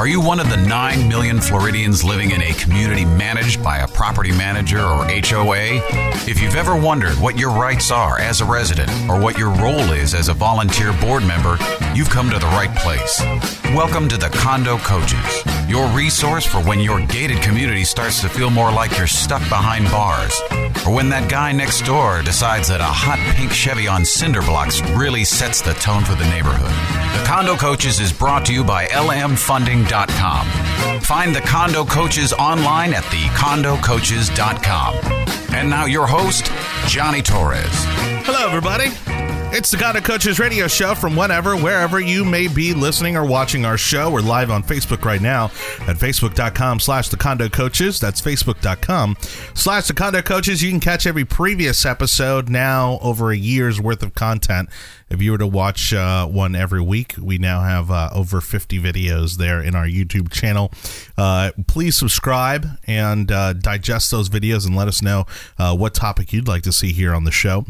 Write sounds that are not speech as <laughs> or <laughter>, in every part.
Are you one of the 9 million Floridians living in a community managed by a property manager or HOA? If you've ever wondered what your rights are as a resident or what your role is as a volunteer board member, you've come to the right place. Welcome to the Condo Coaches, your resource for when your gated community starts to feel more like you're stuck behind bars, or when that guy next door decides that a hot pink Chevy on cinder blocks really sets the tone for the neighborhood. The Condo Coaches is brought to you by lmfunding.com. Find the Condo Coaches online at thecondocoaches.com. And now your host, Johnny Torres. Hello, everybody. It's the Condo Coaches radio show from whenever, wherever you may be listening or watching our show. We're live on Facebook right now at facebook.com slash the condo coaches. That's facebook.com slash the condo coaches. You can catch every previous episode now over a year's worth of content. If you were to watch uh, one every week, we now have uh, over 50 videos there in our YouTube channel. Uh, please subscribe and uh, digest those videos and let us know uh, what topic you'd like to see here on the show.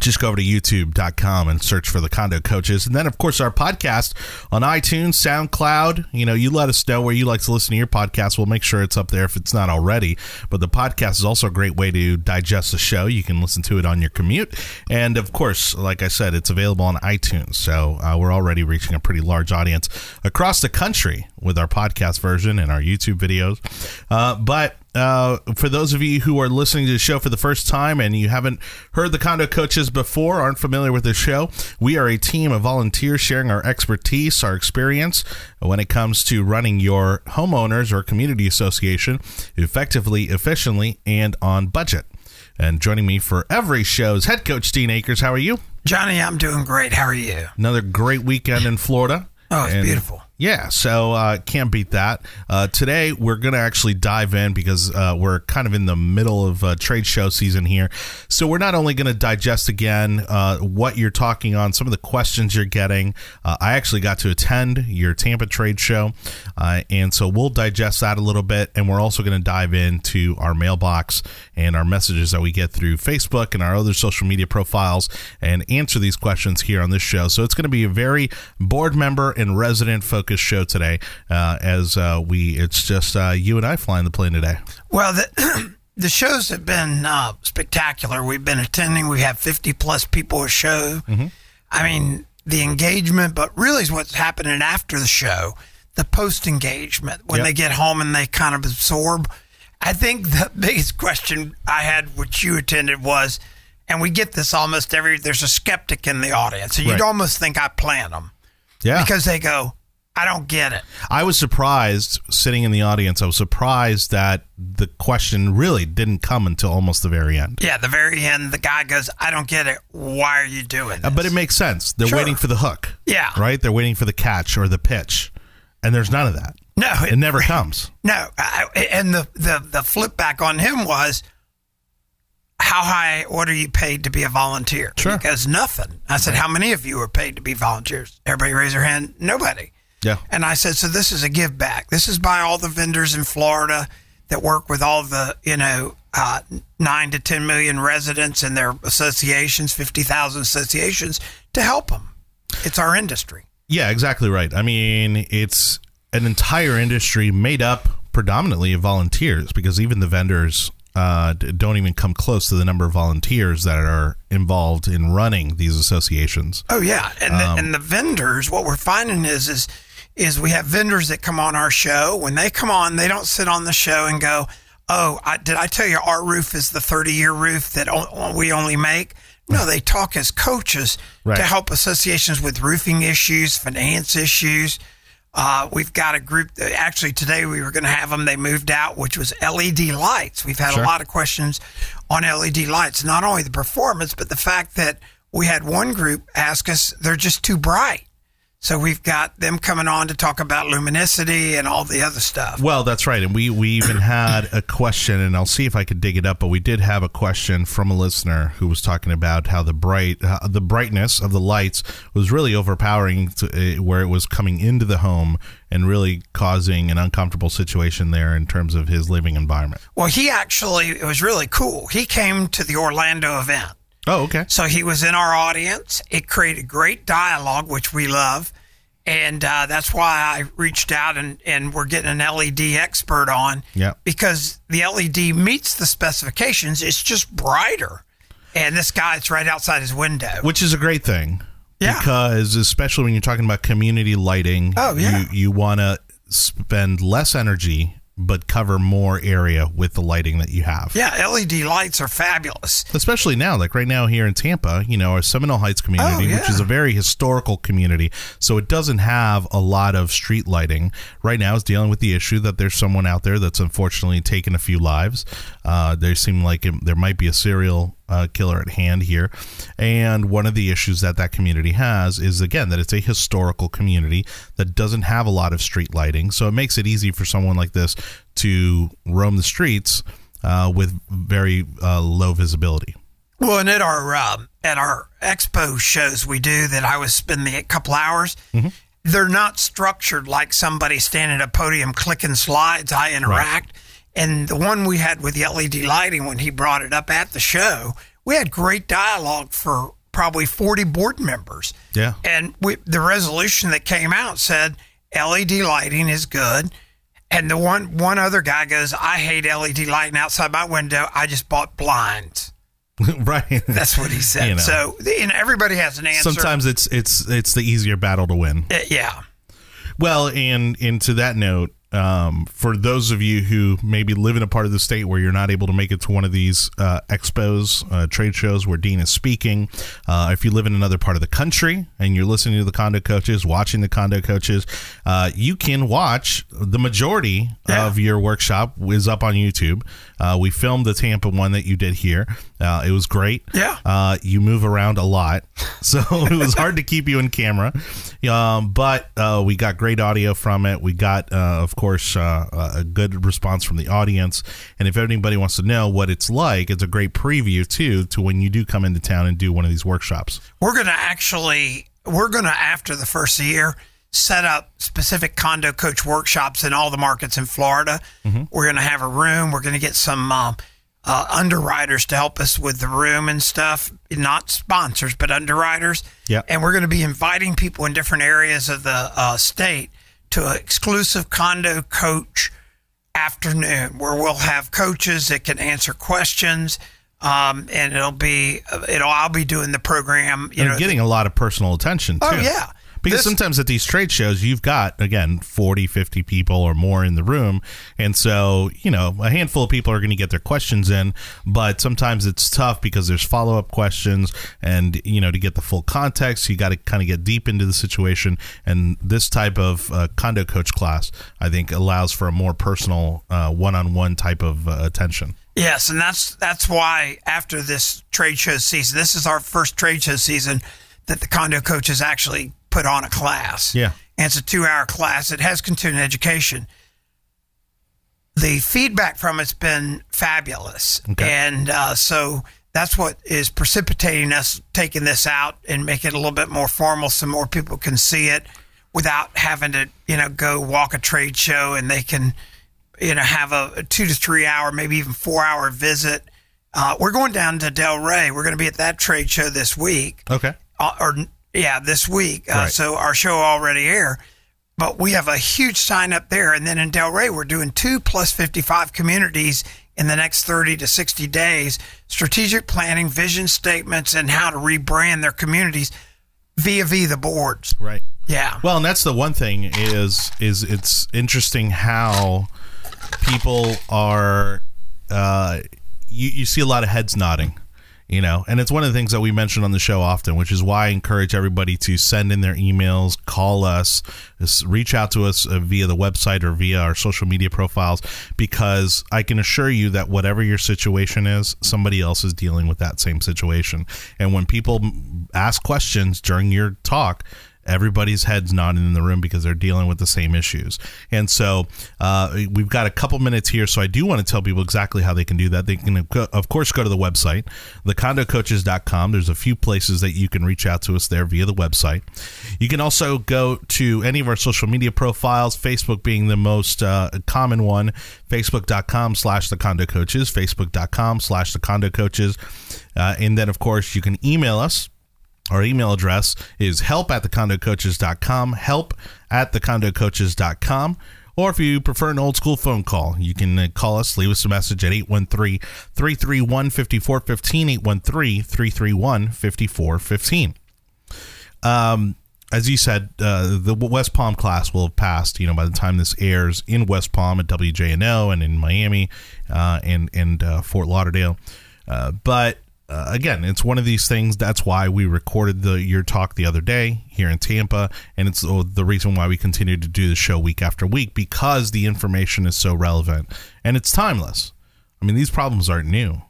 Just go over to youtube.com and search for the condo coaches. And then of course our podcast on itunes soundcloud. You know you let us know where you like to listen to your podcast. We'll make sure it's up there if it's not already. But the podcast is also a great way to digest the show. You can listen to it on your commute. And of course like i said it's available on itunes. So uh, we're already reaching a pretty large audience across the country with our podcast version and our youtube videos uh, but uh, for those of you who are listening to the show for the first time and you haven't heard the condo coaches before, aren't familiar with the show, we are a team of volunteers sharing our expertise, our experience when it comes to running your homeowners or community association effectively, efficiently, and on budget. And joining me for every show is head coach Dean Akers. How are you? Johnny, I'm doing great. How are you? Another great weekend in Florida. Oh, it's And- beautiful. Yeah, so uh, can't beat that. Uh, today we're to actually dive in because uh, we're kind of in the middle of uh, trade show season here. So we're not only to digest again uh, what you're talking on, some of the questions you're getting. Uh, I actually got to attend your Tampa trade show, uh, and so we'll digest that a little bit, and we're also to dive into our mailbox and our messages that we get through Facebook and our other social media profiles, and answer these questions here on this show. So it's to be a very board member and resident focused show today, uh, as uh, we it's just uh, you and I flying the plane today. Well, the, <clears throat> the shows have been uh, spectacular. We've been attending. We have 50 plus people a show. I mean, the engagement, but really is what's happening after the show, the post engagement, when Yep. they get home and they kind of absorb. I think the <laughs> biggest question I had, which you attended, was, and we get this almost every, there's a skeptic in the audience. So you'd Right. almost think I plan them Yeah, because they go, I don't get it. I was surprised sitting in the audience. I was surprised that the question really didn't come until almost the very end. Yeah, the very end, the guy goes, I don't get it. Why are you doing Uh. But it makes sense. They're Sure. waiting for the hook. Yeah. Right? They're waiting for the catch or the pitch. And there's none of that. no, It never comes. <laughs> no. I, and the, the, the flip back on him was, how high, what are you paid to be a volunteer? Sure. Because nothing. I said, how many of you are paid to be volunteers? Everybody raise their hand. Nobody. Yeah. And I said, so this is a give back. This is by all the vendors in Florida that work with all the, you know, uh, nine to 10 million residents and their associations, 50,000 associations to help them. It's our industry. Yeah, exactly right. I mean, it's an entire industry made up predominantly of volunteers because even the vendors uh, don't even come close to the number of volunteers that are involved in running these associations. Oh yeah, and the, and the vendors, what we're finding is is is we have vendors that come on our show. When they come on, they don't sit on the show and go, "Oh, I, did I tell you our roof is the 30 year roof that o- we only make?" No, they talk as coaches Right. to help associations with roofing issues, finance issues. Uh, we've got a group. That, actually, today we were going to have them. They moved out, which was LED lights. We've had Sure. a lot of questions on LED lights. Not only the performance, but the fact that we had one group ask us they're just too bright. So we've got them coming on to talk about luminosity and all the other stuff. Well, that's right. And we, we even had a question, and I'll see if I could dig it up, but we did have a question from a listener who was talking about how the bright uh, the brightness of the lights was really overpowering to, uh, where it was coming into the home and really causing an uncomfortable situation there in terms of his living environment. Well, he actually, it was really cool. He came to the Orlando event. Oh, okay. So he was in our audience. It created great dialogue, which we love. And uh, that's why I reached out and, and we're getting an LED expert on. Yeah. Because the LED meets the specifications. It's just brighter. And this guy, it's right outside his window. which is a great thing. Yeah. Because especially when you're talking about community lighting, Oh, yeah. you you want to spend less energy but cover more area with the lighting that you have. Yeah, LED lights are fabulous. Especially now, like right now here in Tampa, you know, our Seminole Heights community, Oh, which is a very historical community, so it doesn't have a lot of street lighting. Right now, is dealing with the issue that there's someone out there that's unfortunately taken a few lives. Uh, there seem like it, there might be a serial uh, killer at hand here, and one of the issues that that community has is again that it's a historical community that doesn't have a lot of street lighting, so it makes it easy for someone like this to roam the streets uh, with very uh, low visibility. Well, and at our um, at our expo shows we do that I was spending a couple hours. They're not structured like somebody standing at a podium clicking slides. I interact, and the one we had with the LED lighting when he brought it up at the show, we had great dialogue for probably forty board members. Yeah. and we, the resolution that came out said LED lighting is good. And the one one other guy goes, I hate LED lighting outside my window. I just bought blinds. <laughs> right. That's what he said. <laughs> You know. So, and everybody has an answer. Sometimes it's it's it's the easier battle to win. Uh, yeah. Well, and and to that note, um, for those of you who maybe live in a part of the state where you're not able to make it to one of these uh, expos, uh, trade shows where Dean is speaking, uh, if you live in another part of the country and you're listening to the condo coaches, watching the condo coaches, uh, you can watch the majority Yeah. of your workshop is up on YouTube. Uh, we filmed the Tampa one that you did here. Uh, it was great. Yeah. Uh, you move around a lot, <laughs> so it was hard to keep you in camera. Um, but uh, we got great audio from it. We got, uh, of course, uh, a good response from the audience. And if anybody wants to know what it's like, it's a great preview too to when you do come into town and do one of these workshops. We're going to actually, we're to, after the first year, set up specific condo coach workshops in all the markets in Florida. We're going to have a room. We're going to get some um, uh, underwriters to help us with the room and stuff. Not sponsors, but underwriters. Yep. And we're going to be inviting people in different areas of the uh, state to an exclusive condo coach afternoon where we'll have coaches that can answer questions. Um, and it'll be, it'll, I'll be doing the program, you and know, getting a lot of personal attention too. Oh, yeah. Because This- sometimes at these trade shows, you've got, again, 40, 50 people or more in the room. And so, you know, a handful of people are going to get their questions in, but sometimes it's tough because there's follow up questions. And, you know, to get the full context, you got to kind of get deep into the situation. And this type of uh, condo coach class, I think, allows for a more personal one on one type of uh, attention. Yes, and that's that's why after this trade show season, this is our first trade show season that the condo coach coaches actually put on a class. Yeah. And it's a two hour class. It has continuing education. The feedback from it's been fabulous. Okay. And uh, so that's what is precipitating us taking this out and make it a little bit more formal so more people can see it without having to, you know, go walk a trade show and they can, you know, have a, a two to three hour, maybe even four hour visit. Uh, we're going down to Delray. We're going to be at that trade show this week Okay. uh, or yeah, this week. Uh, Right. So our show already air, but we have a huge sign up there. And then in Delray, we're doing two plus 55 communities in the next 30 to 60 days, strategic planning, vision statements, and how to rebrand their communities via via the boards. Right. Yeah. Well, and that's the one thing is is it's interesting how people are uh you, you see a lot of heads nodding you know? And it's one of the things that we mention on the show often which is why i encourage everybody to send in their emails call us reach out to us uh, via the website or via our social media profiles because i can assure you that whatever your situation is somebody else is dealing with that same situation. And when people ask questions during your talk everybody's heads nodding in the room because they're dealing with the same issues. And so uh, we've got a couple minutes here. So I do want to tell people exactly how they can do that. They can, of course, go to the website, thecondocoaches.com. There's a few places that you can reach out to us there via the website. You can also go to any of our social media profiles, Facebook being the most uh, common one, facebook.com slash the condo coaches, facebook.com slash the condo coaches. Uh, and then, of course, you can email us Our email address is help at thecondocoaches.com, help at thecondocoaches.com. Or if you prefer an old school phone call, you can uh, call us, leave us a message at 813 331 5415, 813 331 5415. Um, as you said, uh, the West Palm class will have passed. You know, by the time this airs in West Palm at WJNO and in Miami uh, and and uh, Fort Lauderdale. Uh, but uh, again, it's one of these things. That's why we recorded the your talk the other day here in Tampa, and it's the reason why we continue to do the show week after week because the information is so relevant and it's timeless. I mean, these problems aren't new.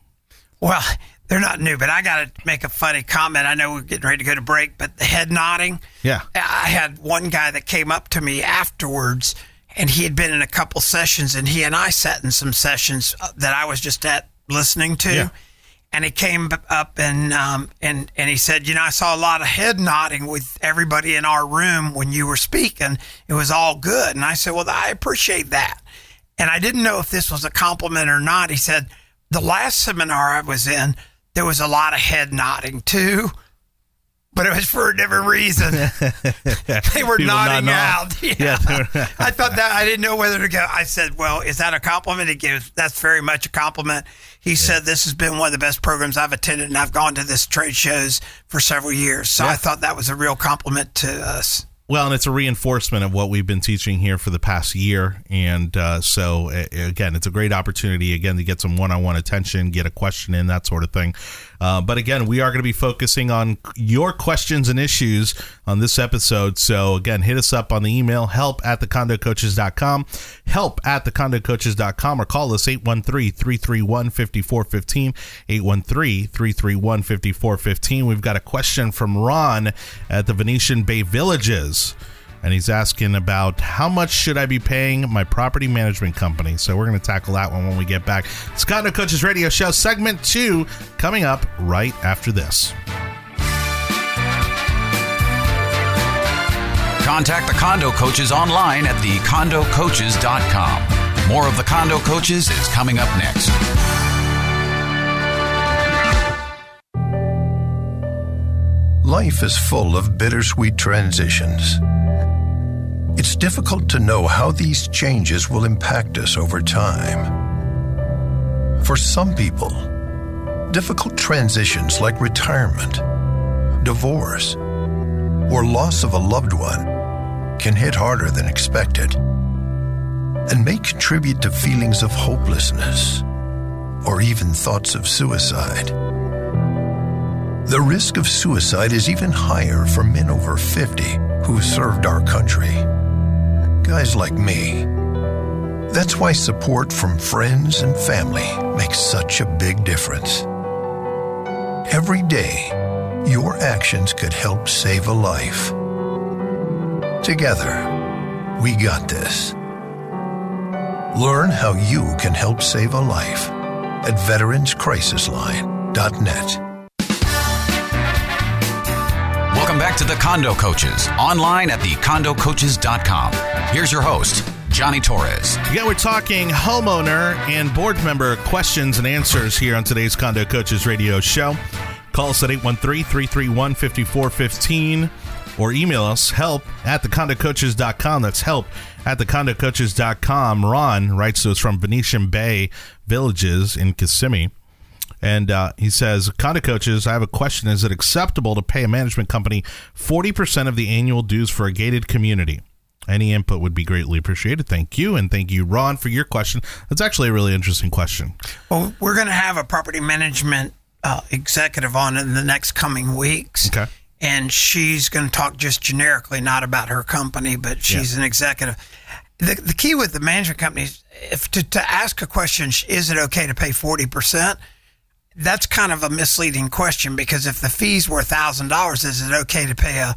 Well, they're not new, but I got to make a funny comment. I know we're getting ready to go to break, but the head nodding. Yeah. I had one guy that came up to me afterwards, and he had been in a couple sessions, and he and I sat in some sessions uh, that I was just at listening to. Yeah. And he came up and um, and and he said, you know, I saw a lot of head nodding with everybody in our room when you were speaking. It was all good, and I said, well, I appreciate that. And I didn't know if this was a compliment or not. He said, the last seminar I was in, there was a lot of head nodding too, but it was for a different reason. <laughs> they were People nodding out. <laughs> Yeah. Yeah. I thought that I didn't know whether to go. I said, "Well, is that a compliment?" He gives. That's very much a compliment. He said, "This has been one of the best programs I've attended, and I've gone to this trade shows for several years." So Yeah. I thought that was a real compliment to us. Well, and it's a reinforcement of what we've been teaching here for the past year. And uh, so, again, it's a great opportunity, again, to get some one on one attention, get a question in, that sort of thing. Uh, but again, we are going to be focusing on your questions and issues on this episode. So, again, hit us up on the email help at thecondocoaches.com, help at thecondocoaches.com, or call us 813 331 5415, 813 331 5415. We've got a question from Ron at the Venetian Bay Villages and he's asking about how much should I be paying my property management company. So we're going to tackle that one when we get back. Scott No Coaches Radio Show segment two coming up right after this. Contact the Condo Coaches online at thecondocoaches.com. More of the Condo Coaches is coming up next. Life is full of bittersweet transitions. It's difficult to know how these changes will impact us over time. For some people, difficult transitions like retirement, divorce, or loss of a loved one can hit harder than expected and may contribute to feelings of hopelessness or even thoughts of suicide. The risk of suicide is even higher for men over 50 who served our country. Guys like me. That's why support from friends and family makes such a big difference. Every day, your actions could help save a life. Together, we got this. Learn how you can help save a life at veteranscrisisline.net. to the Condo Coaches, online at thecondocoaches.com. Here's your host, Johnny Torres. Yeah, we're talking homeowner and board member questions and answers here on today's Condo Coaches Radio Show. Call us at 813 331 5415 or email us help at thecondocoaches.com. That's help at thecondocoaches.com. Ron writes to us from Venetian Bay Villages in Kissimmee. And uh, he says, Condo coaches, I have a question. Is it acceptable to pay a management company 40% of the annual dues for a gated community? Any input would be greatly appreciated. Thank you. And thank you, Ron, for your question. That's actually a really interesting question. Well, we're going to have a property management uh, executive on in the next coming weeks. Okay. And she's going to talk just generically, not about her company, but she's an executive. The, the key with the management companies, if to, to ask a question, is it okay to pay 40%? That's kind of a misleading question because if the fees were $1,000, is it okay to pay a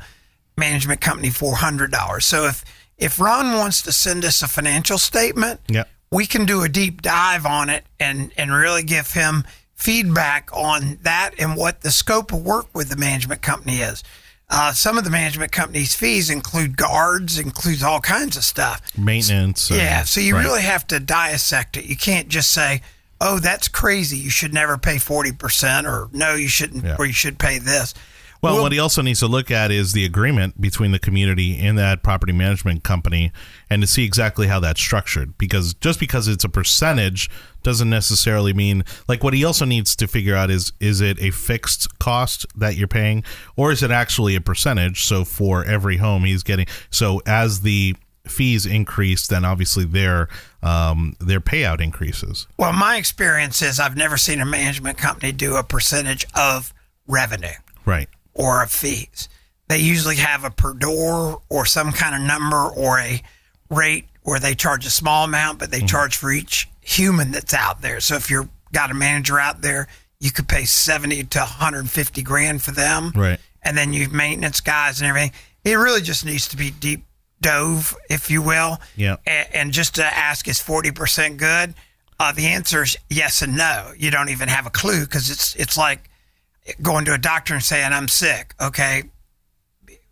management company $400? So if, if Ron wants to send us a financial statement, Yeah. we can do a deep dive on it and and really give him feedback on that and what the scope of work with the management company is. Uh, some of the management company's fees include guards, includes all kinds of stuff. Maintenance. uh, Yeah, so you right. really have to dissect it. You can't just say, "Oh, that's crazy. You should never pay forty percent," or "No, you shouldn't," Yeah. or "You should pay this." Well, We'll- what he also needs to look at is the agreement between the community and that property management company and to see exactly how that's structured. Because just because it's a percentage doesn't necessarily mean like what he also needs to figure out is is it a fixed cost that you're paying or is it actually a percentage? So for every home he's getting so as the fees increase, then obviously their um, their payout increases. Well, my experience is I've never seen a management company do a percentage of revenue Right. or of fees. They usually have a per door or some kind of number or a rate where they charge a small amount, but they Mm-hmm. charge for each human that's out there. So if you're got a manager out there, you could pay 70 to 150 grand for them. Right. And then you maintenance guys and everything. It really just needs to be deep dove, if you will. Yeah. And, and just to ask, is 40% good? Uh, the answer is yes and no. You don't even have a clue because it's, it's like going to a doctor and saying, I'm sick. Okay.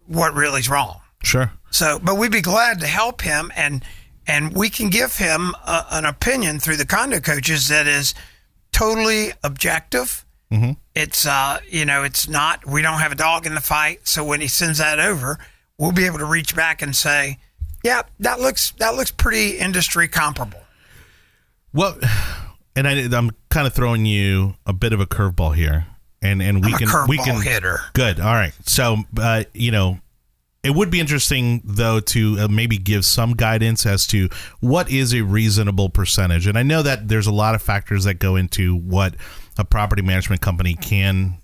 What really is wrong? Sure. So, but we'd be glad to help him, and and we can give him a, an opinion through the condo coaches that is totally objective. Mm-hmm. It's uh, you know, it's not. We don't have a dog in the fight. So when he sends that over, we'll be able to reach back and say, yeah, that looks that looks pretty industry comparable. Well, and I, I'm kind of throwing you a bit of a curveball here, and and we I'm a can we can hitter. Good. All right. So, uh, you know, it would be interesting though to uh, maybe give some guidance as to what is a reasonable percentage. And I know that there's a lot of factors that go into what a property management company can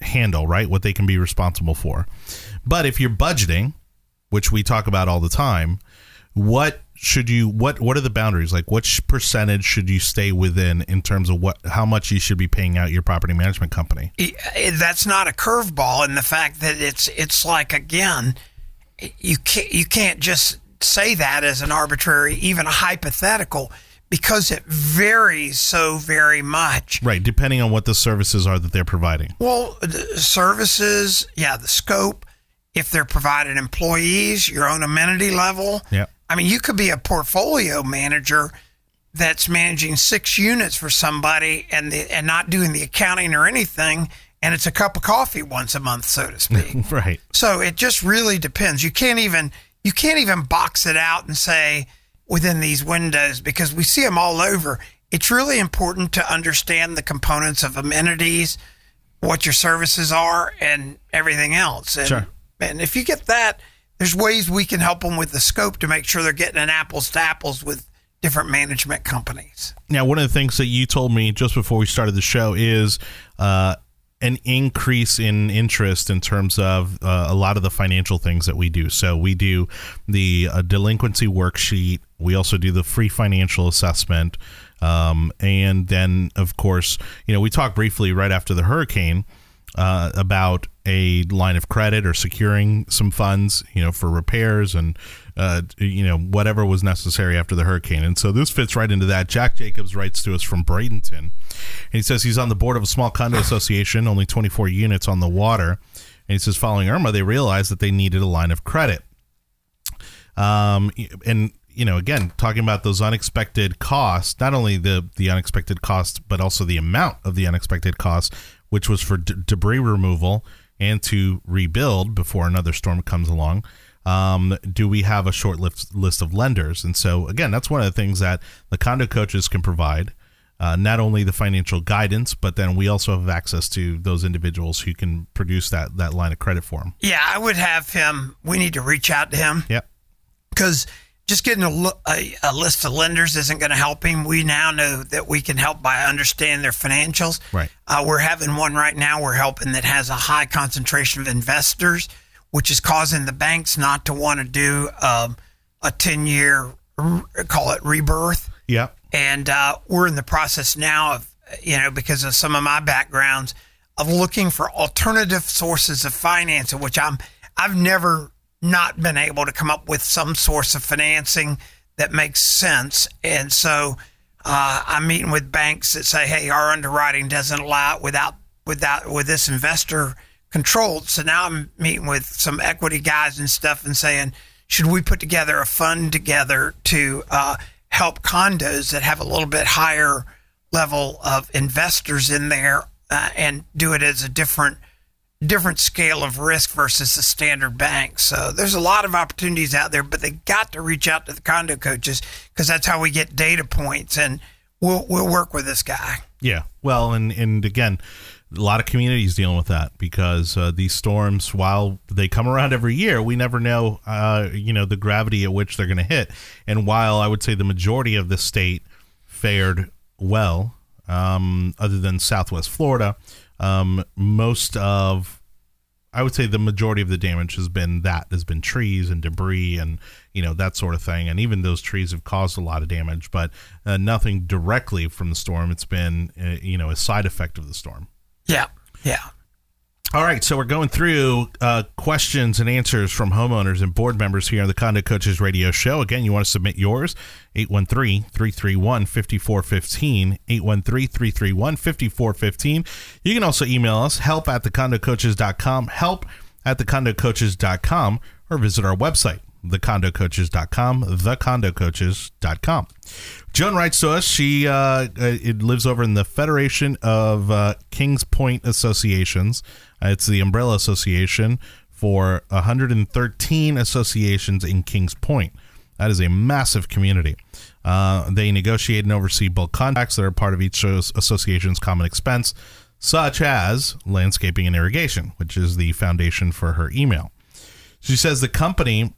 handle, right? What they can be responsible for. But if you're budgeting, which we talk about all the time, what should you what what are the boundaries? Like which percentage should you stay within in terms of what how much you should be paying out your property management company? That's not a curveball in the fact that it's it's like again you can't you can't just say that as an arbitrary even a hypothetical because it varies so very much. Right depending on what the services are that they're providing. Well the services yeah the scope if they're providing employees your own amenity level yeah I mean, you could be a portfolio manager that's managing six units for somebody and the, and not doing the accounting or anything, and it's a cup of coffee once a month, so to <laughs> speak. right so it just really depends. You can't even you can't even box it out and say within these windows because we see them all over. It's really important to understand the components of amenities, what your services are, and everything else. And, Sure. And if you get that, there's ways we can help them with the scope to make sure they're getting an apples to apples with different management companies. now one of the things that you told me just before we started the show is uh an increase in interest in terms of uh, a lot of the financial things that we do. So we do the uh, delinquency worksheet. We also do the free financial assessment, um, and then of course, you know, we talked briefly right after the hurricane uh, about a line of credit or securing some funds, you know, for repairs and uh, you know whatever was necessary after the hurricane. And so this fits right into that. Jack Jacobs writes to us from Bradenton, and he says he's on the board of a small condo association, only 24 units on the water. And he says following Irma, they realized that they needed a line of credit. Um, and you know, again, talking about those unexpected costs, not only the the unexpected costs, but also the amount of the unexpected costs, which was for d- debris removal and to rebuild before another storm comes along. Um, do we have a short list list of lenders? And so, again, that's one of the things that the condo coaches can provide. Uh, not only the financial guidance, but then we also have access to those individuals who can produce that that line of credit for them. Yeah, I would have him. We need to reach out to him. Yep. because just getting a, a, a list of lenders isn't going to help him. We now know that we can help by understanding their financials. Right. Uh, we're having one right now. We're helping that has a high concentration of investors, which is causing the banks not to want to do um, a ten year call it rebirth. Yep. And uh, we're in the process now of, you know, because of some of my backgrounds, of looking for alternative sources of financing, which I'm, I've never not been able to come up with some source of financing that makes sense. And so uh, I'm meeting with banks that say, hey, our underwriting doesn't allow it without, without, with this investor controlled. So now I'm meeting with some equity guys and stuff and saying, should we put together a fund together to uh, help condos that have a little bit higher level of investors in there uh, and do it as a different different scale of risk versus the standard bank. So there's a lot of opportunities out there, but they got to reach out to the condo coaches because that's how we get data points, and we'll we'll work with this guy. Yeah. Well, and and again, a lot of communities dealing with that because uh, these storms, while they come around every year, we never know, uh, you know, the gravity at which they're going to hit. And while I would say the majority of the state fared well, um, other than Southwest Florida, um, most of I would say the majority of the damage has been that has been trees and debris and you know that sort of thing, and even those trees have caused a lot of damage, but uh, nothing directly from the storm. It's been uh, you know a side effect of the storm. Yeah, yeah. All right, so we're going through uh, questions and answers from homeowners and board members here on the Condo Coaches Radio Show. Again, you want to submit yours, 813 331 5415. 813 331 5415. You can also email us, help at thecondocoaches.com, help at thecondocoaches.com, or visit our website, thecondocoaches.com, thecondocoaches.com. Joan writes to us. She uh, uh, it lives over in the Federation of uh, Kings Point Associations. Uh, it's the umbrella association for 113 associations in Kings Point. That is a massive community. Uh, they negotiate and oversee bulk contracts that are part of each association's common expense, such as landscaping and irrigation, which is the foundation for her email. She says the company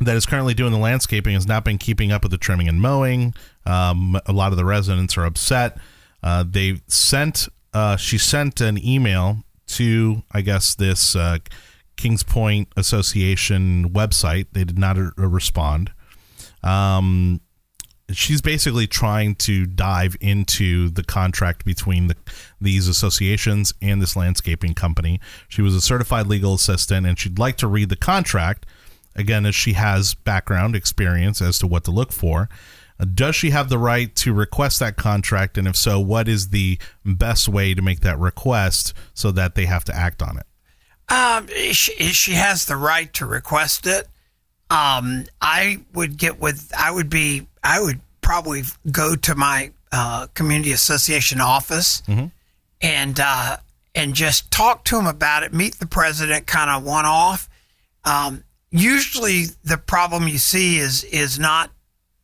that is currently doing the landscaping has not been keeping up with the trimming and mowing. Um, a lot of the residents are upset. Uh, they sent, uh, she sent an email to, I guess, this uh, Kings Point Association website. They did not uh, respond. Um, she's basically trying to dive into the contract between the, these associations and this landscaping company. She was a certified legal assistant, and she'd like to read the contract again, as she has background experience as to what to look for. Uh, does she have the right to request that contract? And if so, what is the best way to make that request so that they have to act on it? Um, she, she has the right to request it. Um, I would get with, I would be, I would probably go to my uh, community association office mm-hmm. and, uh, and just talk to him about it, meet the president kind of one off. Um, usually the problem you see is is not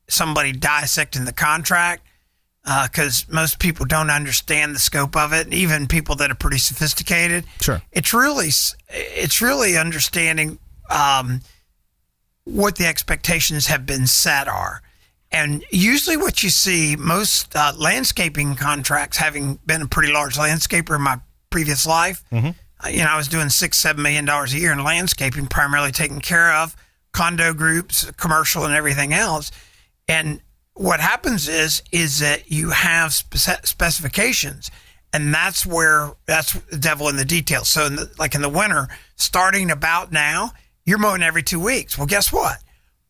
somebody dissecting the contract because uh, most people don't understand the scope of it. Even people that are pretty sophisticated, sure, it's really it's really understanding um, what the expectations have been set are. And usually, what you see most uh, landscaping contracts, having been a pretty large landscaper in my previous life, mm-hmm Uh, you know, I was doing six, seven million dollars a year in landscaping, primarily taking care of condo groups, commercial, and everything else. And what happens is, is that you have spe- specifications, and that's where that's the devil in the details. So, in the, like in the winter, starting about now, you're mowing every two weeks. Well, guess what?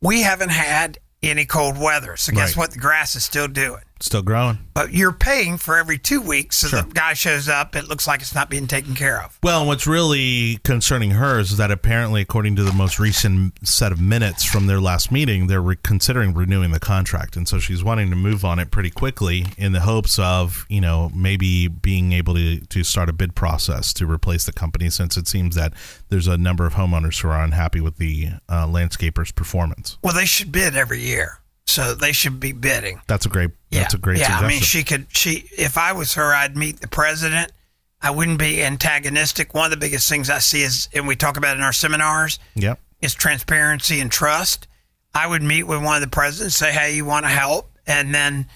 We haven't had any cold weather. So guess right. what? The grass is still doing. Still growing. But you're paying for every two weeks. So sure. the guy shows up, it looks like it's not being taken care of. Well, what's really concerning her is that apparently, according to the most recent set of minutes from their last meeting, they're re- considering renewing the contract. And so she's wanting to move on it pretty quickly in the hopes of, you know, maybe being able to, to start a bid process to replace the company since it seems that there's a number of homeowners who are unhappy with the uh, landscaper's performance. Well, they should bid every year so they should be bidding. That's a great. That's yeah, a great. Yeah, suggestion. I mean, she could. She, if I was her, I'd meet the president. I wouldn't be antagonistic. One of the biggest things I see is, and we talk about in our seminars, yep. is transparency and trust. I would meet with one of the presidents, say, "Hey, you want to help?" and then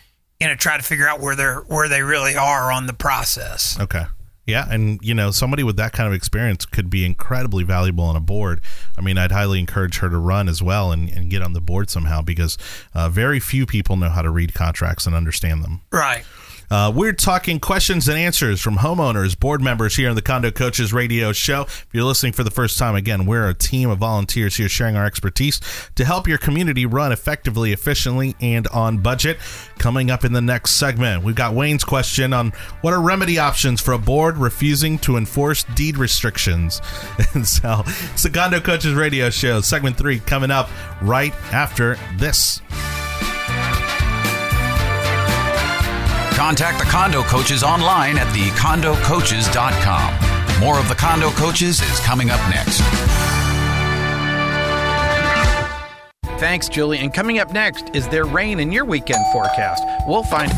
you know try to figure out where they're where they really are on the process. Okay. Yeah, and you know, somebody with that kind of experience could be incredibly valuable on a board. I mean, I'd highly encourage her to run as well and, and get on the board somehow because uh, very few people know how to read contracts and understand them. Right. Uh, we're talking questions and answers from homeowners, board members here on the Condo Coaches Radio Show. If you're listening for the first time, again, we're a team of volunteers here sharing our expertise to help your community run effectively, efficiently, and on budget. Coming up in the next segment, we've got Wayne's question on what are remedy options for a board refusing to enforce deed restrictions. And <laughs> so it's the Condo Coaches Radio Show, segment three, coming up right after this. Contact the Condo Coaches online at thecondocoaches.com. More of the Condo Coaches is coming up next. Thanks, Julie. And coming up next, is there rain in your weekend forecast? We'll find.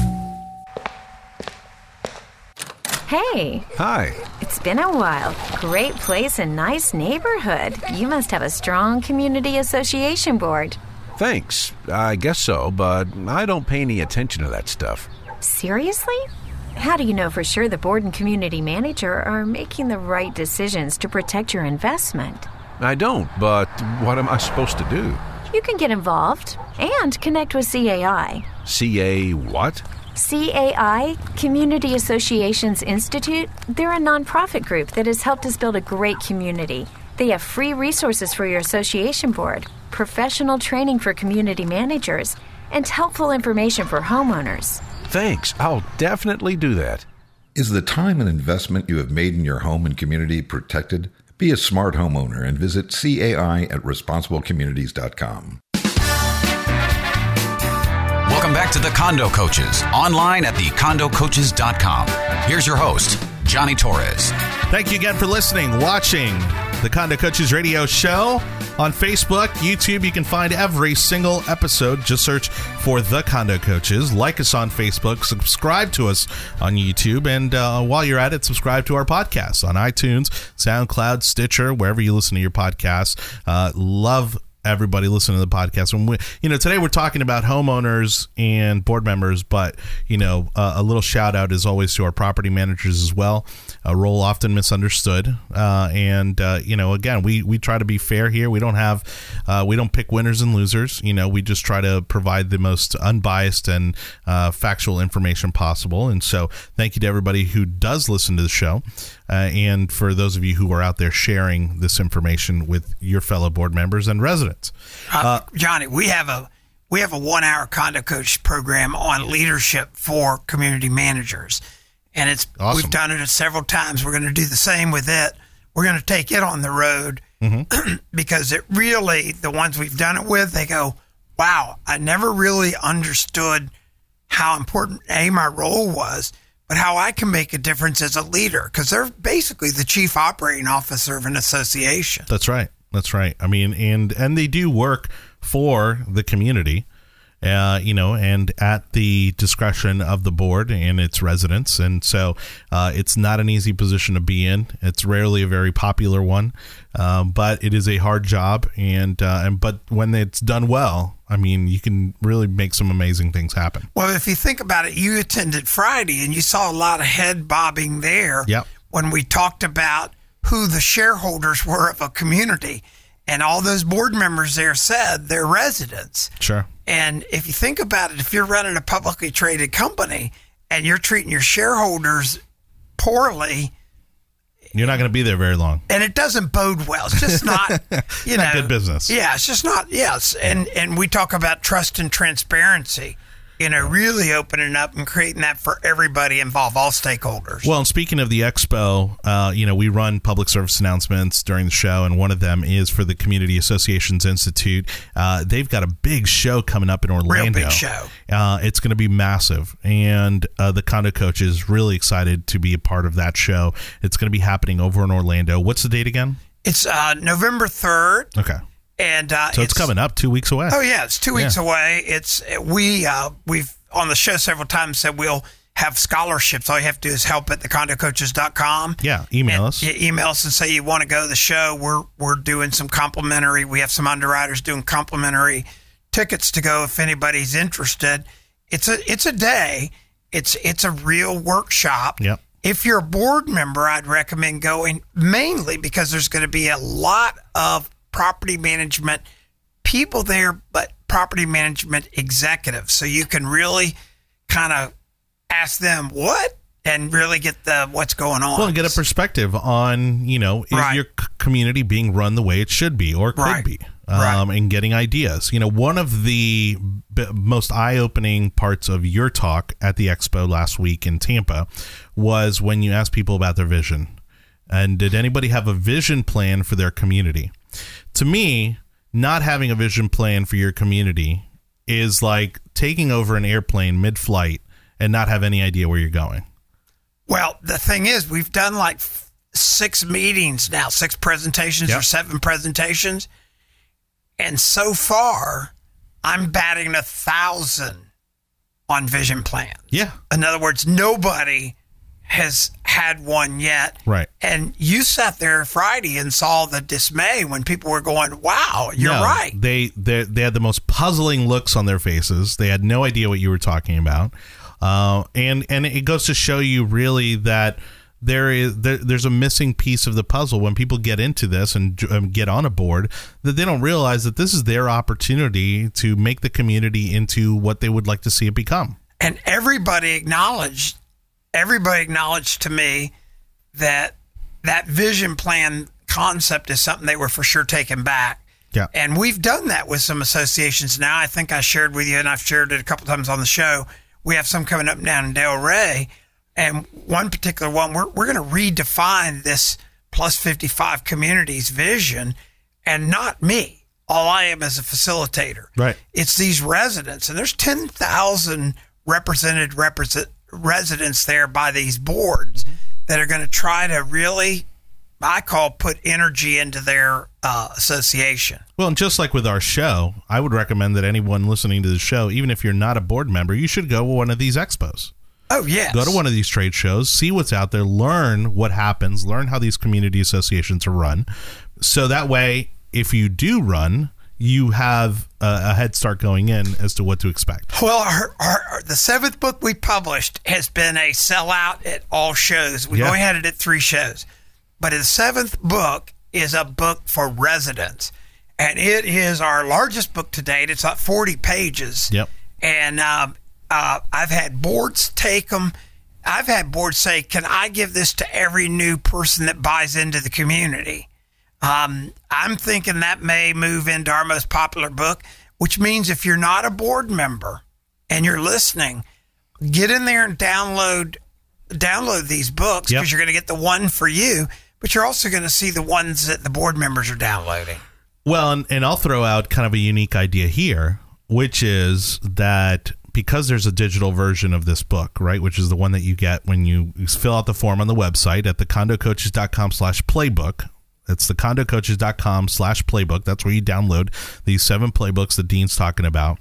Hey, Hi. it's been a while. Great place and nice neighborhood. You must have a strong community association board. Thanks. I guess so, but I don't pay any attention to that stuff. Seriously? How do you know for sure the board and community manager are making the right decisions to protect your investment? I don't, but what am I supposed to do? You can get involved and connect with CAI. CA what? CAI, Community Associations Institute, they're a nonprofit group that has helped us build a great community. They have free resources for your association board, professional training for community managers, and helpful information for homeowners. Thanks. I'll definitely do that. Is the time and investment you have made in your home and community protected? Be a smart homeowner and visit CAI at responsiblecommunities.com. Welcome back to the Condo Coaches, online at thecondocoaches.com. Here's your host, Johnny Torres. Thank you again for listening, watching the Condo Coaches Radio Show on Facebook, YouTube. You can find every single episode. Just search for the Condo Coaches. Like us on Facebook, subscribe to us on YouTube, and uh, while you're at it, subscribe to our podcast on iTunes, SoundCloud, Stitcher, wherever you listen to your podcasts. Uh, love everybody listening to the podcast. And we, you know, today we're talking about homeowners and board members, but you know, uh, a little shout out is always to our property managers as well. A role often misunderstood, uh, and uh, you know, again, we we try to be fair here. We don't have, uh, we don't pick winners and losers. You know, we just try to provide the most unbiased and uh, factual information possible. And so, thank you to everybody who does listen to the show. Uh, and for those of you who are out there sharing this information with your fellow board members and residents. Uh, Johnny, we have a we have a one hour condo coach program on leadership for community managers, and it's Awesome. we've done it several times. We're going to do the same with it. We're going to take it on the road mm-hmm. <clears throat> because it really the ones we've done it with they go, wow, I never really understood how important a my role was, but how I can make a difference as a leader because they're basically the chief operating officer of an association. That's right. That's right. I mean, and and they do work for the community, uh, you know, and at the discretion of the board and its residents. And so, uh, it's not an easy position to be in. It's rarely a very popular one, um, but it is a hard job. And uh, and but when it's done well, I mean, you can really make some amazing things happen. Well, if you think about it, you attended Friday and you saw a lot of head bobbing there Yep. when we talked about who the shareholders were of a community. And all those board members there said they're residents. Sure. And if you think about it, if you're running a publicly traded company and you're treating your shareholders poorly, You're not going to be there very long. and it doesn't bode well. It's just not, <laughs> you Not know, good business. Yeah, it's just not. Yes, and and we talk about trust and transparency. You know, really opening up and creating that for everybody involved, all stakeholders. Well, and speaking of the expo, uh, you know, we run public service announcements during the show, and one of them is for the Community Associations Institute. Uh, they've got a big show coming up in Orlando. Real big show. Uh, it's going to be massive, and uh, the condo coach is really excited to be a part of that show. It's going to be happening over in Orlando. What's the date again? it's uh, November third, Okay, and uh, so it's, coming up two weeks away. Oh yeah, it's two weeks Yeah. away. It's we uh, we've on the show several times said we'll have scholarships. All you have to do is help at thecondocoaches.com. Yeah, email us. email us and say you want to go to the show. We're we're doing some complimentary. We have some underwriters doing complimentary tickets to go if anybody's interested. It's a it's a day. It's it's a real workshop. Yep. If you're a board member, I'd recommend going mainly because there's going to be a lot of property management people there, but property management executives. So you can really kind of ask them what and really get the what's going on. Well, get a perspective on you know is Right. your c- community being run the way it should be or could Right. be, Right. um, and getting ideas. You know, one of the b- most eye-opening parts of your talk at the expo last week in Tampa was when you asked people about their vision, and did anybody have a vision plan for their community? To me, not having a vision plan for your community is like taking over an airplane mid-flight and not have any idea where you're going. Well, the thing is, we've done like six meetings now, six presentations Yep. or seven presentations. And so far, I'm batting a thousand on vision plans. Yeah. In other words, nobody has had one yet. Right. And you sat there Friday and saw the dismay when people were going, wow, you're No, right. They, they they had the most puzzling looks on their faces. They had no idea what you were talking about, uh, and and it goes to show you really that there is there, there's a missing piece of the puzzle when people get into this and um, get on a board that they don't realize that this is their opportunity to make the community into what they would like to see it become. and everybody acknowledged everybody acknowledged to me that that vision plan concept is something they were for sure taking back. Yeah. and we've done that with some associations now. I think i shared with you and i've shared it a couple times on the show. We have some coming up down in Delray and one particular one we're, we're going to redefine this plus 55 communities vision and not me. All i am is a facilitator. Right. it's these residents, and there's 10,000 represented represent, residents there by these boards that are going to try to really, I call, put energy into their uh, association. Well, and just like with our show, I would recommend that anyone listening to the show, even if you're not a board member, you should go to one of these expos. Oh, yes. Go to one of these trade shows, see what's out there, learn what happens, learn how these community associations are run. So that way, if you do run, you have a, a head start going in as to what to expect. Well, our, our, the seventh book we published has been a sellout at all shows. We've Yeah. only had it at three shows, but the seventh book is a book for residents, and it is our largest book to date. It's like forty pages. Yep. And um, uh, I've had boards take them. I've had boards say, "Can I give this to every new person that buys into the community?" Um, I'm thinking that may move into our most popular book, which means if you're not a board member and you're listening, get in there and download download these books Yep. because you're going to get the one for you, but you're also going to see the ones that the board members are downloading. Well, and, and I'll throw out kind of a unique idea here, which is that because there's a digital version of this book, right, which is the one that you get when you fill out the form on the website at thecondocoaches.com slash playbook. It's thecondocoaches.com slash playbook. That's where you download these seven playbooks that Dean's talking about.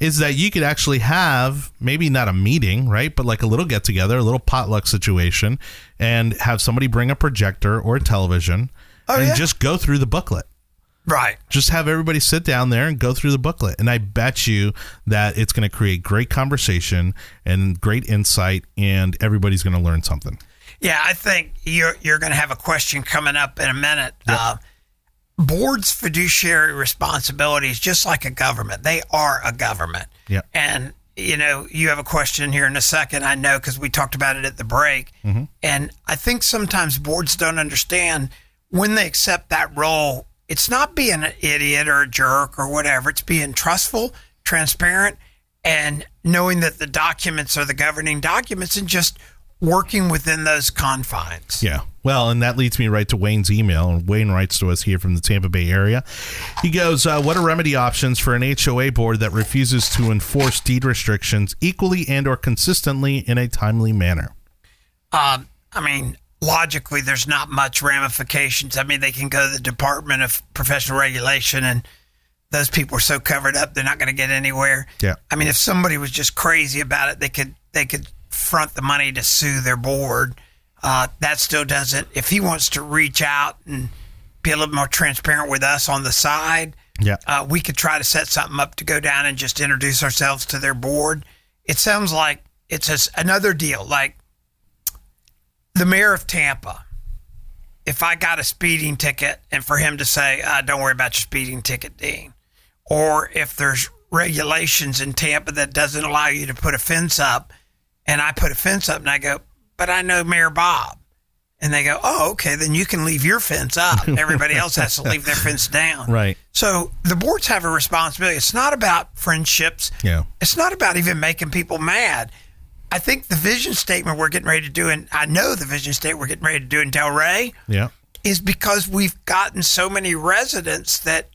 Is that you could actually have maybe not a meeting, right, but like a little get together, a little potluck situation, and have somebody bring a projector or a television oh, and yeah. just go through the booklet Right. just have everybody sit down there and go through the booklet and i bet you that it's going to create great conversation and great insight and everybody's going to learn something Yeah, I think you're you're going to have a question coming up in a minute. Uh, boards' fiduciary responsibility is just like a government. They are a government. Yep. And you know, you have a question here in a second. I know because we talked about it at the break. And I think sometimes boards don't understand when they accept that role. It's not being an idiot or a jerk or whatever. It's being trustful, transparent, and knowing that the documents are the governing documents and just working within those confines. yeah well and that leads me right to wayne's email and wayne writes to us here from the tampa bay area he goes uh, what are remedy options for an hoa board that refuses to enforce deed restrictions equally and or consistently in a timely manner Um, I mean, logically, there's not much ramifications. I mean, they can go to the Department of Professional Regulation, and those people are so covered up, they're not going to get anywhere. Yeah. I mean, if somebody was just crazy about it, they could they could front the money to sue their board. Uh, that still doesn't. If he wants to reach out and be a little more transparent with us on the side, Yeah. uh, we could try to set something up to go down and just introduce ourselves to their board. It sounds like it's just another deal. Like the mayor of Tampa, if I got a speeding ticket and for him to say, uh, don't worry about your speeding ticket, Dean, or if there's regulations in Tampa that doesn't allow you to put a fence up and I put a fence up and I go, but I know Mayor Bob. And they go, oh, okay, then you can leave your fence up. <laughs> Everybody else has to leave their fence down. Right. So the boards have a responsibility. It's not about friendships. Yeah. It's not about even making people mad. I think the vision statement we're getting ready to do, and I know the vision statement we're getting ready to do in Delray yeah is because we've gotten so many residents that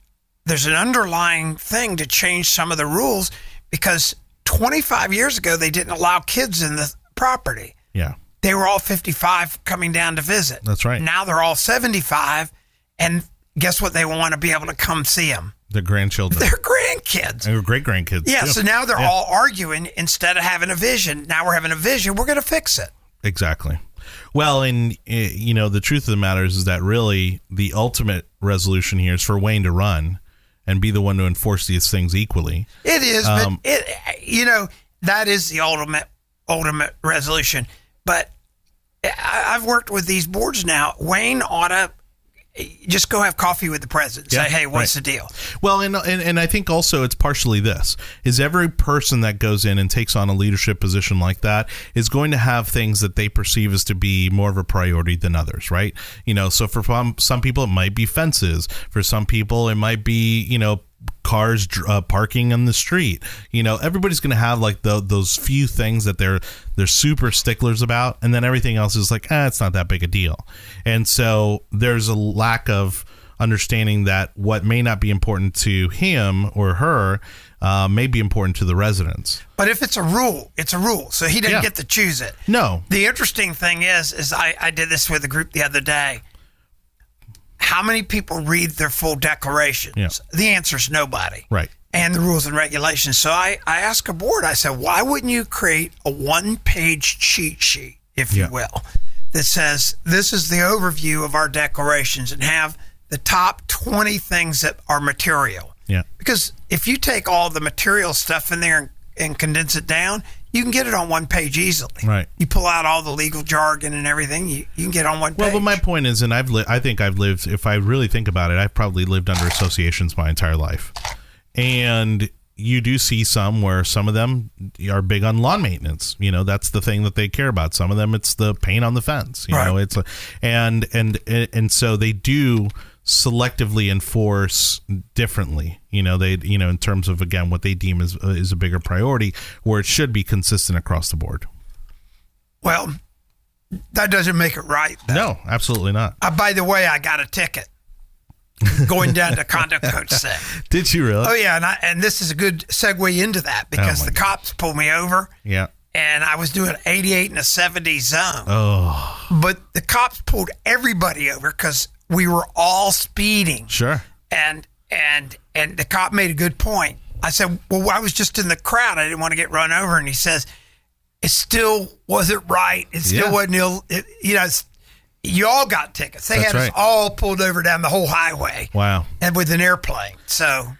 there's an underlying thing to change some of the rules because 25 years ago they didn't allow kids in the property. yeah they were all 55 coming down to visit. That's right. Now they're all 75, and guess what? They want to be able to come see them. Their grandchildren. Their grandkids. Their great grandkids. Yeah, so now they're Yeah. all arguing instead of having a vision. Now we're having a vision. We're going to fix it. Exactly. Well, and uh, you know, the truth of the matter is, is that really the ultimate resolution here is for Wayne to run and be the one to enforce these things equally. It is, Um, but it you know that is the ultimate ultimate resolution. But I, I've worked with these boards now. Wayne ought to just go have coffee with the president. Yeah, Say, hey, what's right. the deal? Well, and, and and I think also it's partially this is every person that goes in and takes on a leadership position like that is going to have things that they perceive as to be more of a priority than others, right? You know, so for some some people it might be fences, for some people it might be you know cars uh, parking on the street. You know, everybody's going to have like tho- those few things that they're they're super sticklers about, and then everything else is like, ah, it's not that big a deal. And so there's a lack of understanding that what may not be important to him or her uh, may be important to the residents. But if it's a rule, it's a rule. So he doesn't Yeah. get to choose it. No, The interesting thing is, is I, I did this with a group the other day. How many people read their full declarations? Yeah. The answer is nobody. right. and the rules and regulations. So I, I asked a board, I said, why wouldn't you create a one page cheat sheet, if Yeah. you will, that says this is the overview of our declarations and have the top 20 things that are material? Yeah. Because if you take all the material stuff in there and, and condense it down, you can get it on one page easily. Right. You pull out all the legal jargon and everything, you, you can get on one page. Well, page. but my point is, and I've li- I think I've lived. If I really think about it, I've probably lived under associations my entire life, and you do see some where some of them are big on lawn maintenance. You know, that's the thing that they care about. Some of them, it's the paint on the fence. You know, it's a, and and and so they do selectively enforce differently. You know, they you know in terms of again what they deem is is a bigger priority, where it should be consistent across the board. well, that doesn't make it right. though. No, absolutely not. Uh, by the way, I got a ticket going down to condo <laughs> coach thing. Did you really? Oh yeah, and I, and this is a good segue into that because Oh, the cops pulled me over Yeah. and I was doing 88 in a 70 zone. Oh, But the cops pulled everybody over because we were all speeding. sure. And and and the cop made a good point. I said, "Well, I was just in the crowd. I didn't want to get run over." And he says, "It still wasn't right. It still Yeah. wasn't ill. It, you know, it's, you all got tickets. They That's had right. us all pulled over down the whole highway." Wow. and with an airplane. So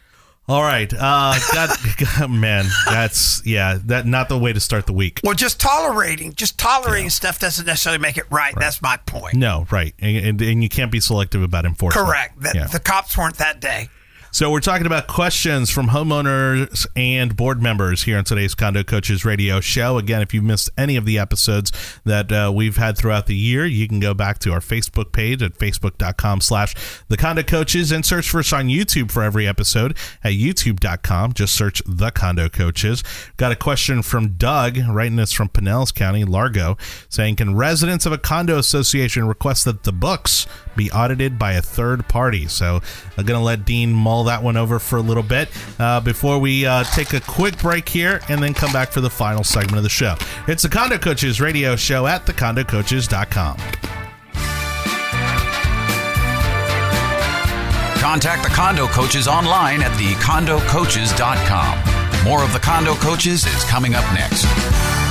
All right. Uh, God, <laughs> God, man, that's yeah, that not the way to start the week. Well, just tolerating, just tolerating stuff doesn't necessarily make it right. That's my point. No, right, and, and, and you can't be selective about enforcement. Correct. That Yeah. The cops weren't that day. So we're talking about questions from homeowners and board members here on today's Condo Coaches Radio Show. Again, if you missed any of the episodes that uh, we've had throughout the year, you can go back to our Facebook page at facebook.com slash the Condo Coaches and search for us on YouTube for every episode at youtube.com. Just search the Condo Coaches. Got a question from Doug, writing this from Pinellas County, Largo, saying, Can residents of a condo association request that the books be audited by a third party? So I'm going to let Dean mull that one over for a little bit uh, before we uh, take a quick break here and then come back for the final segment of the show. It's the Condo Coaches radio show at thecondocoaches.com. Contact the Condo Coaches online at thecondocoaches.com. More of the Condo Coaches is coming up next.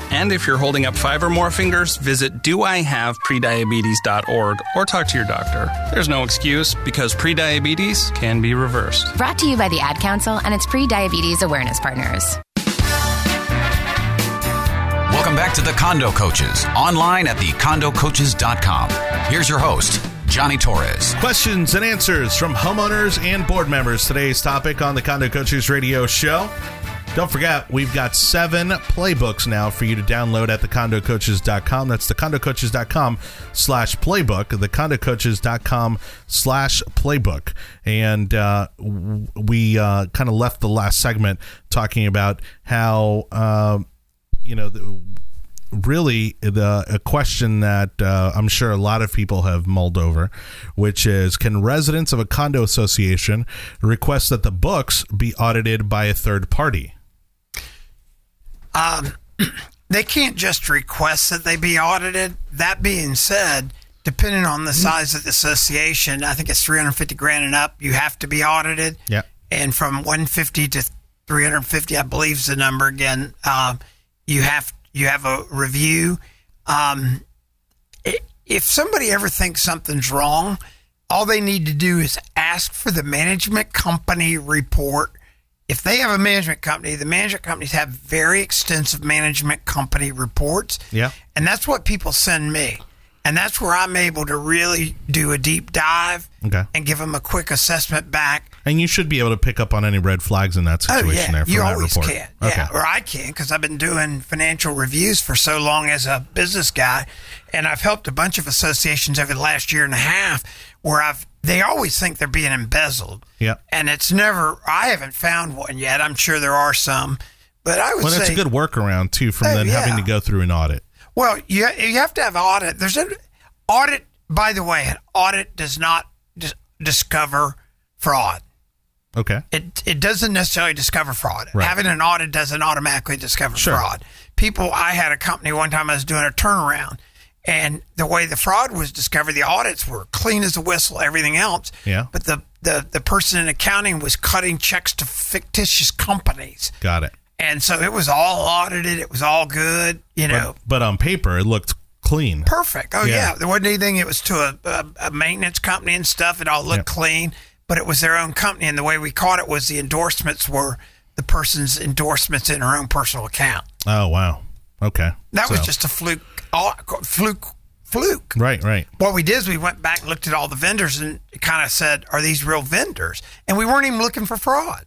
And if you're holding up five or more fingers, visit doihaveprediabetes.org or talk to your doctor. There's no excuse because prediabetes can be reversed. Brought to you by the Ad Council and its pre diabetes awareness partners. Welcome back to the Condo Coaches, online at thecondocoaches.com. Here's your host, Johnny Torres. Questions and answers from homeowners and board members. Today's topic on the Condo Coaches Radio Show. Don't forget, we've got seven playbooks now for you to download at thecondocoaches.com. That's thecondocoaches.com slash playbook, thecondocoaches.com slash playbook. And uh, we uh, kind of left the last segment talking about how, uh, you know, the, really the a question that uh, I'm sure a lot of people have mulled over, which is can residents of a condo association request that the books be audited by a third party? Um, <clears throat> they can't just request that they be audited. That being said, depending on the size of the association, I think it's 350 grand and up, you have to be audited. Yeah. And from 150 to 350, I believe is the number again. Um, you have you have a review. Um, if somebody ever thinks something's wrong, all they need to do is ask for the management company report. If they have a management company, the management companies have very extensive management company reports. Yeah. And that's what people send me. And that's where I'm able to really do a deep dive Okay. and give them a quick assessment back. And you should be able to pick up on any red flags in that Oh situation yeah, there from you that always report. can. Okay. Yeah, or I can because I've been doing financial reviews for so long as a business guy, and I've helped a bunch of associations over the last year and a half where I've. They always think they're being embezzled, Yeah. and it's never. I haven't found one yet. I'm sure there are some, but I would Well, say that's a good workaround too from Oh, then having to go through an audit. Well, you you have to have audit. There's an audit. By the way, an audit does not dis- discover fraud. Okay. It it doesn't necessarily discover fraud. Right. Having an audit doesn't automatically discover Sure. fraud. People, I had a company one time I was doing a turnaround, and the way the fraud was discovered, the audits were clean as a whistle, everything else. Yeah. But the the the person in accounting was cutting checks to fictitious companies, Got it. And so it was all audited. It was all good. You know, But, but on paper, it looked clean. perfect. Oh Yeah. yeah. there wasn't anything. It was to a, a, a maintenance company and stuff. It all looked Yep. clean, but it was their own company, and the way we caught it was the endorsements were the person's endorsements in her own personal account. Oh wow. Okay. That was just a fluke, all, fluke, fluke. right. Right. What we did is we went back and looked at all the vendors and kind of said, "Are these real vendors?" And we weren't even looking for fraud.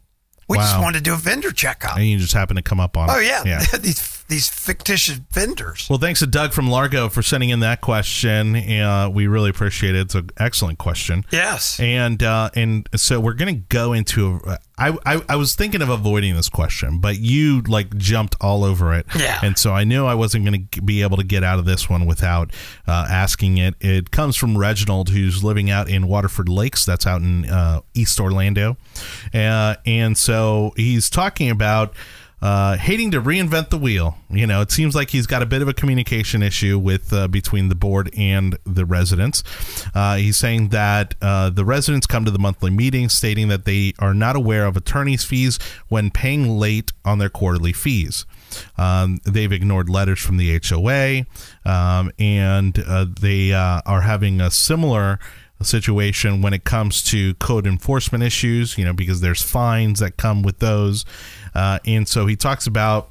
We just wanted to do a vendor checkup. And you just happen to come up on. Oh it. yeah, Yeah. <laughs> these these fictitious vendors. Well, thanks to Doug from Largo for sending in that question. Uh, we really appreciate it. It's an excellent question. Yes. And uh, and so we're gonna go into. A, I, I I was thinking of avoiding this question, but you like jumped all over it. Yeah. And so I knew I wasn't gonna be able to get out of this one without uh, asking it. It comes from Reginald, who's living out in Waterford Lakes. That's out in uh, East Orlando, uh, and so he's talking about uh, hating to reinvent the wheel. You know, it seems like he's got a bit of a communication issue with uh, between the board and the residents. Uh, he's saying that uh, the residents come to the monthly meeting stating that they are not aware of attorney's fees when paying late on their quarterly fees. Um, they've ignored letters from the HOA, um, and uh, they uh, are having a similar situation when it comes to code enforcement issues, you know, because there's fines that come with those. Uh, and so he talks about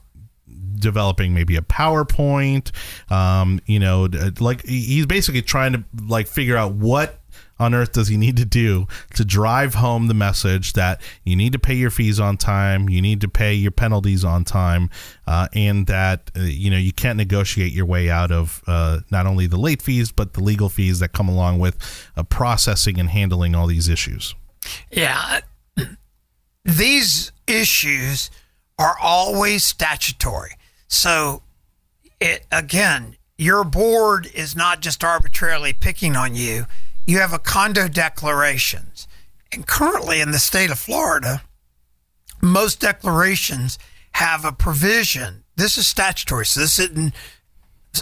developing maybe a PowerPoint, um, you know, like he's basically trying to like figure out what on earth does he need to do to drive home the message that you need to pay your fees on time, you need to pay your penalties on time, uh, and that uh, you know you can't negotiate your way out of uh, not only the late fees but the legal fees that come along with uh, processing and handling all these issues. Yeah. <clears throat> These issues are always statutory. So, it again, your board is not just arbitrarily picking on you. You have a condo declarations. And currently in the state of Florida, most declarations have a provision. This is statutory. So this isn't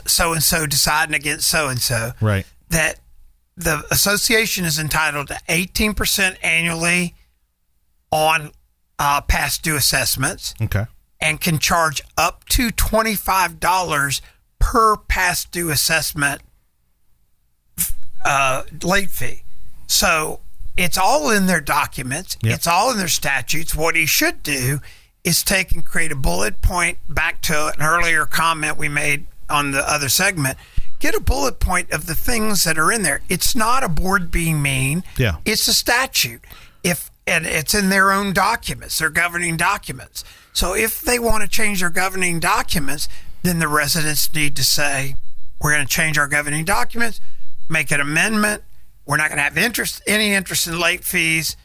so and so deciding against so and so Right. that the association is entitled to 18% annually on uh, past due assessments Okay. and can charge up to $25 per past due assessment uh, late fee. So it's all in their documents. Yep. It's all in their statutes. What he should do is take and create a bullet point back to an earlier comment we made on the other segment. Get a bullet point of the things that are in there. It's not a board being mean. Yeah. It's a statute. If and it's in their own documents, their governing documents. So if they want to change their governing documents, then the residents need to say, we're going to change our governing documents, make an amendment. We're not going to have interest, any interest in late fees,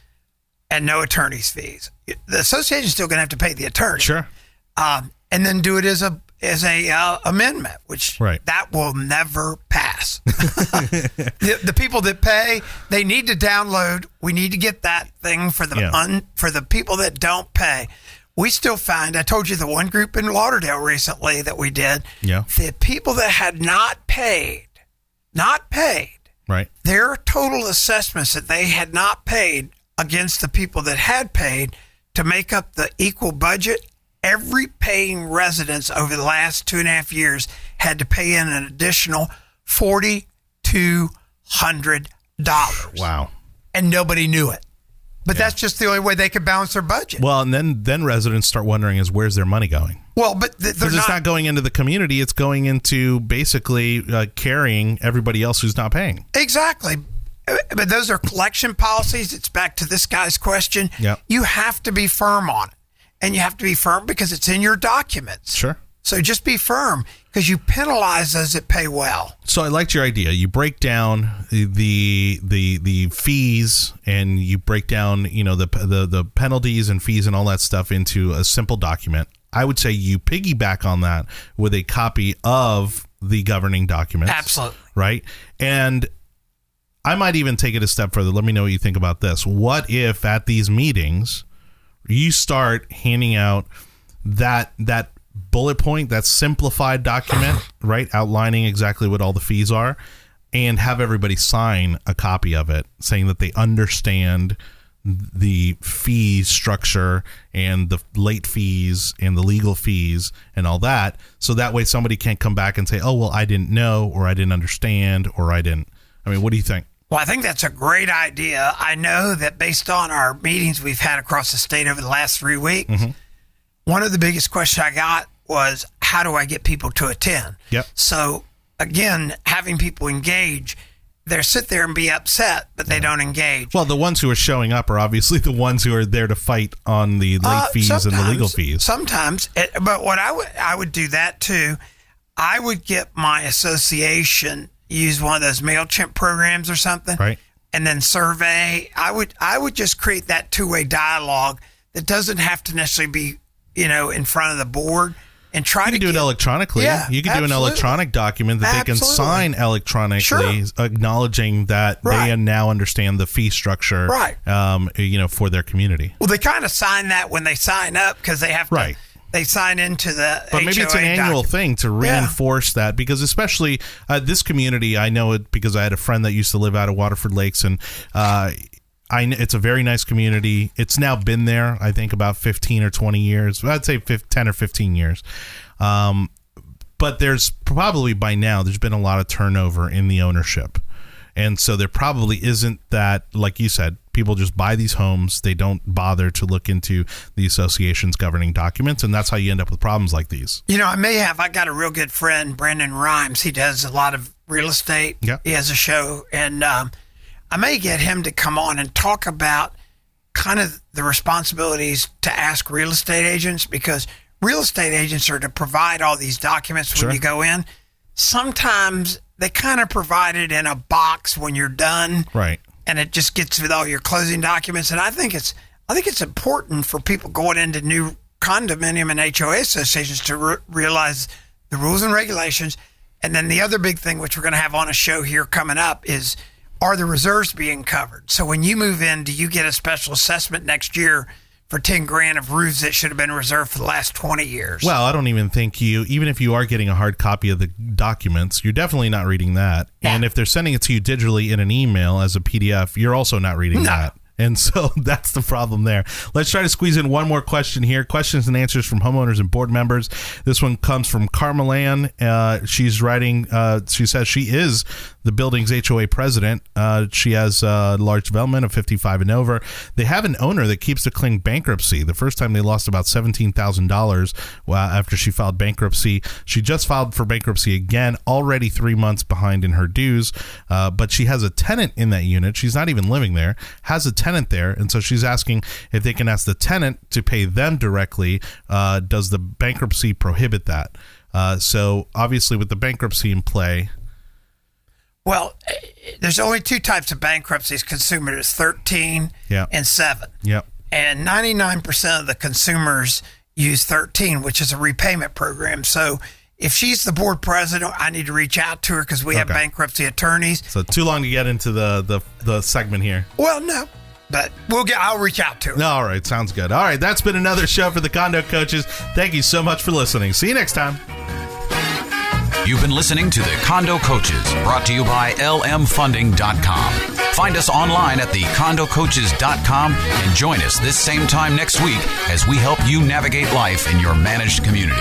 and no attorney's fees. The association's still going to have to pay the attorney. Sure. Um, and then do it as a as a uh, amendment, which Right. that will never pass. <laughs> the, the people that pay, they need to download. We need to get that thing for the Yeah. un, for the people that don't pay. We still find. I told you the one group in Lauderdale recently that we did. Yeah. The people that had not paid, not paid, Right. their total assessments that they had not paid against the people that had paid to make up the equal budget, every paying residence over the last two and a half years had to pay in an additional forty two hundred dollars. Wow. And nobody knew it. But that's just the only way they could balance their budget. Well, and then then residents start wondering is where's their money going? Well, but th- they're Because it's not, not going into the community; it's going into basically uh, carrying everybody else who's not paying. Exactly. But those are collection policies. It's back to this guy's question. Yep. You have to be firm on it. And you have to be firm because it's in your documents. Sure. So just be firm because you penalize those that pay well. So I liked your idea. You break down the the the fees and you break down you know the the the penalties and fees and all that stuff into a simple document. I would say you piggyback on that with a copy of the governing documents. Absolutely. Right? And I might even take it a step further. Let me know what you think about this. What if at these meetings you start handing out that that bullet point, that simplified document, <laughs> right, outlining exactly what all the fees are, and have everybody sign a copy of it, saying that they understand the fee structure and the late fees and the legal fees and all that. So that way somebody can't come back and say, "Oh, well, I didn't know, or I didn't understand, or I didn't." I mean, what do you think? Well, I think that's a great idea. I know that based on our meetings we've had across the state over the last three weeks, Mm-hmm. one of the biggest questions I got was how do I get people to attend? Yep. So again, having people engage, they sit there and be upset, but they don't engage. Well, the ones who are showing up are obviously <laughs> the ones who are there to fight on the late Uh, fees and the legal fees. Sometimes, it, but what I would I would do that too. I would get my association use one of those Mailchimp programs or something, Right. And then survey. I would I would just create that two way dialogue that doesn't have to necessarily be you know in front of the board and try You to can do it electronically. Yeah, you can do an electronic document that they can sign electronically, acknowledging that Right. they now understand the fee structure, Right. Um, you know, for their community. Well, they kind of sign that when they sign up because they have to. Right. They sign into the. But maybe it's an HOA annual document. thing to Yeah. reinforce that because especially uh, this community, I know it because I had a friend that used to live out of Waterford Lakes, and uh, I it's a very nice community. It's now been there, I think, about fifteen or twenty years. I'd say fif- ten or fifteen years. Um, but there's probably by now there's been a lot of turnover in the ownership. And so there probably isn't that, like you said, people just buy these homes. They don't bother to look into the association's governing documents. And that's how you end up with problems like these. You know, I may have. I got a real good friend, Brandon Rhymes. He does a lot of real estate. Yep. He has a show, and um, I may get him to come on and talk about kind of the responsibilities to ask real estate agents because real estate agents are to provide all these documents when Sure. you go in. Sometimes they kind of provide it in a box when you're done Right. and it just gets with all your closing documents. And I think it's I think it's important for people going into new condominium and HOA associations to re- realize the rules and regulations. And then the other big thing, which we're going to have on a show here coming up, is are the reserves being covered? So when you move in, do you get a special assessment next year for ten grand of roofs that should have been reserved for the last twenty years? Well, I don't even think you, even if you are getting a hard copy of the documents, you're definitely not reading that. And if they're sending it to you digitally in an email as a PDF, you're also not reading No. that. And <laughs> so that's the problem there. Let's try to squeeze in one more question here. Questions and answers from homeowners and board members. This one comes from Carmelan. Uh, she's writing, uh, she says she is the building's HOA president. Uh, she has a large development of 55 and over. They have an owner that keeps declaring bankruptcy. The first time they lost about $17,000 after she filed bankruptcy. She just filed for bankruptcy again, already three months behind in her dues. Uh, but she has a tenant in that unit. She's not even living there, has a tenant there. And so she's asking if they can ask the tenant to pay them directly. Uh, does the bankruptcy prohibit that? Uh, so obviously, with the bankruptcy in play, well, eh, there's only two types of bankruptcies consumers 13 yeah. and 7. Yep. And 99% of the consumers use 13, which is a repayment program. So if she's the board president, I need to reach out to her because we have bankruptcy attorneys. So too long to get into the, the, the segment here. Well, no, but we'll get. I'll reach out to her. All right, sounds good. All right, that's been another show for the condo coaches. Thank you so much for listening. See you next time. You've been listening to the Condo Coaches, brought to you by lmfunding.com. Find us online at thecondocoaches.com and join us this same time next week as we help you navigate life in your managed community.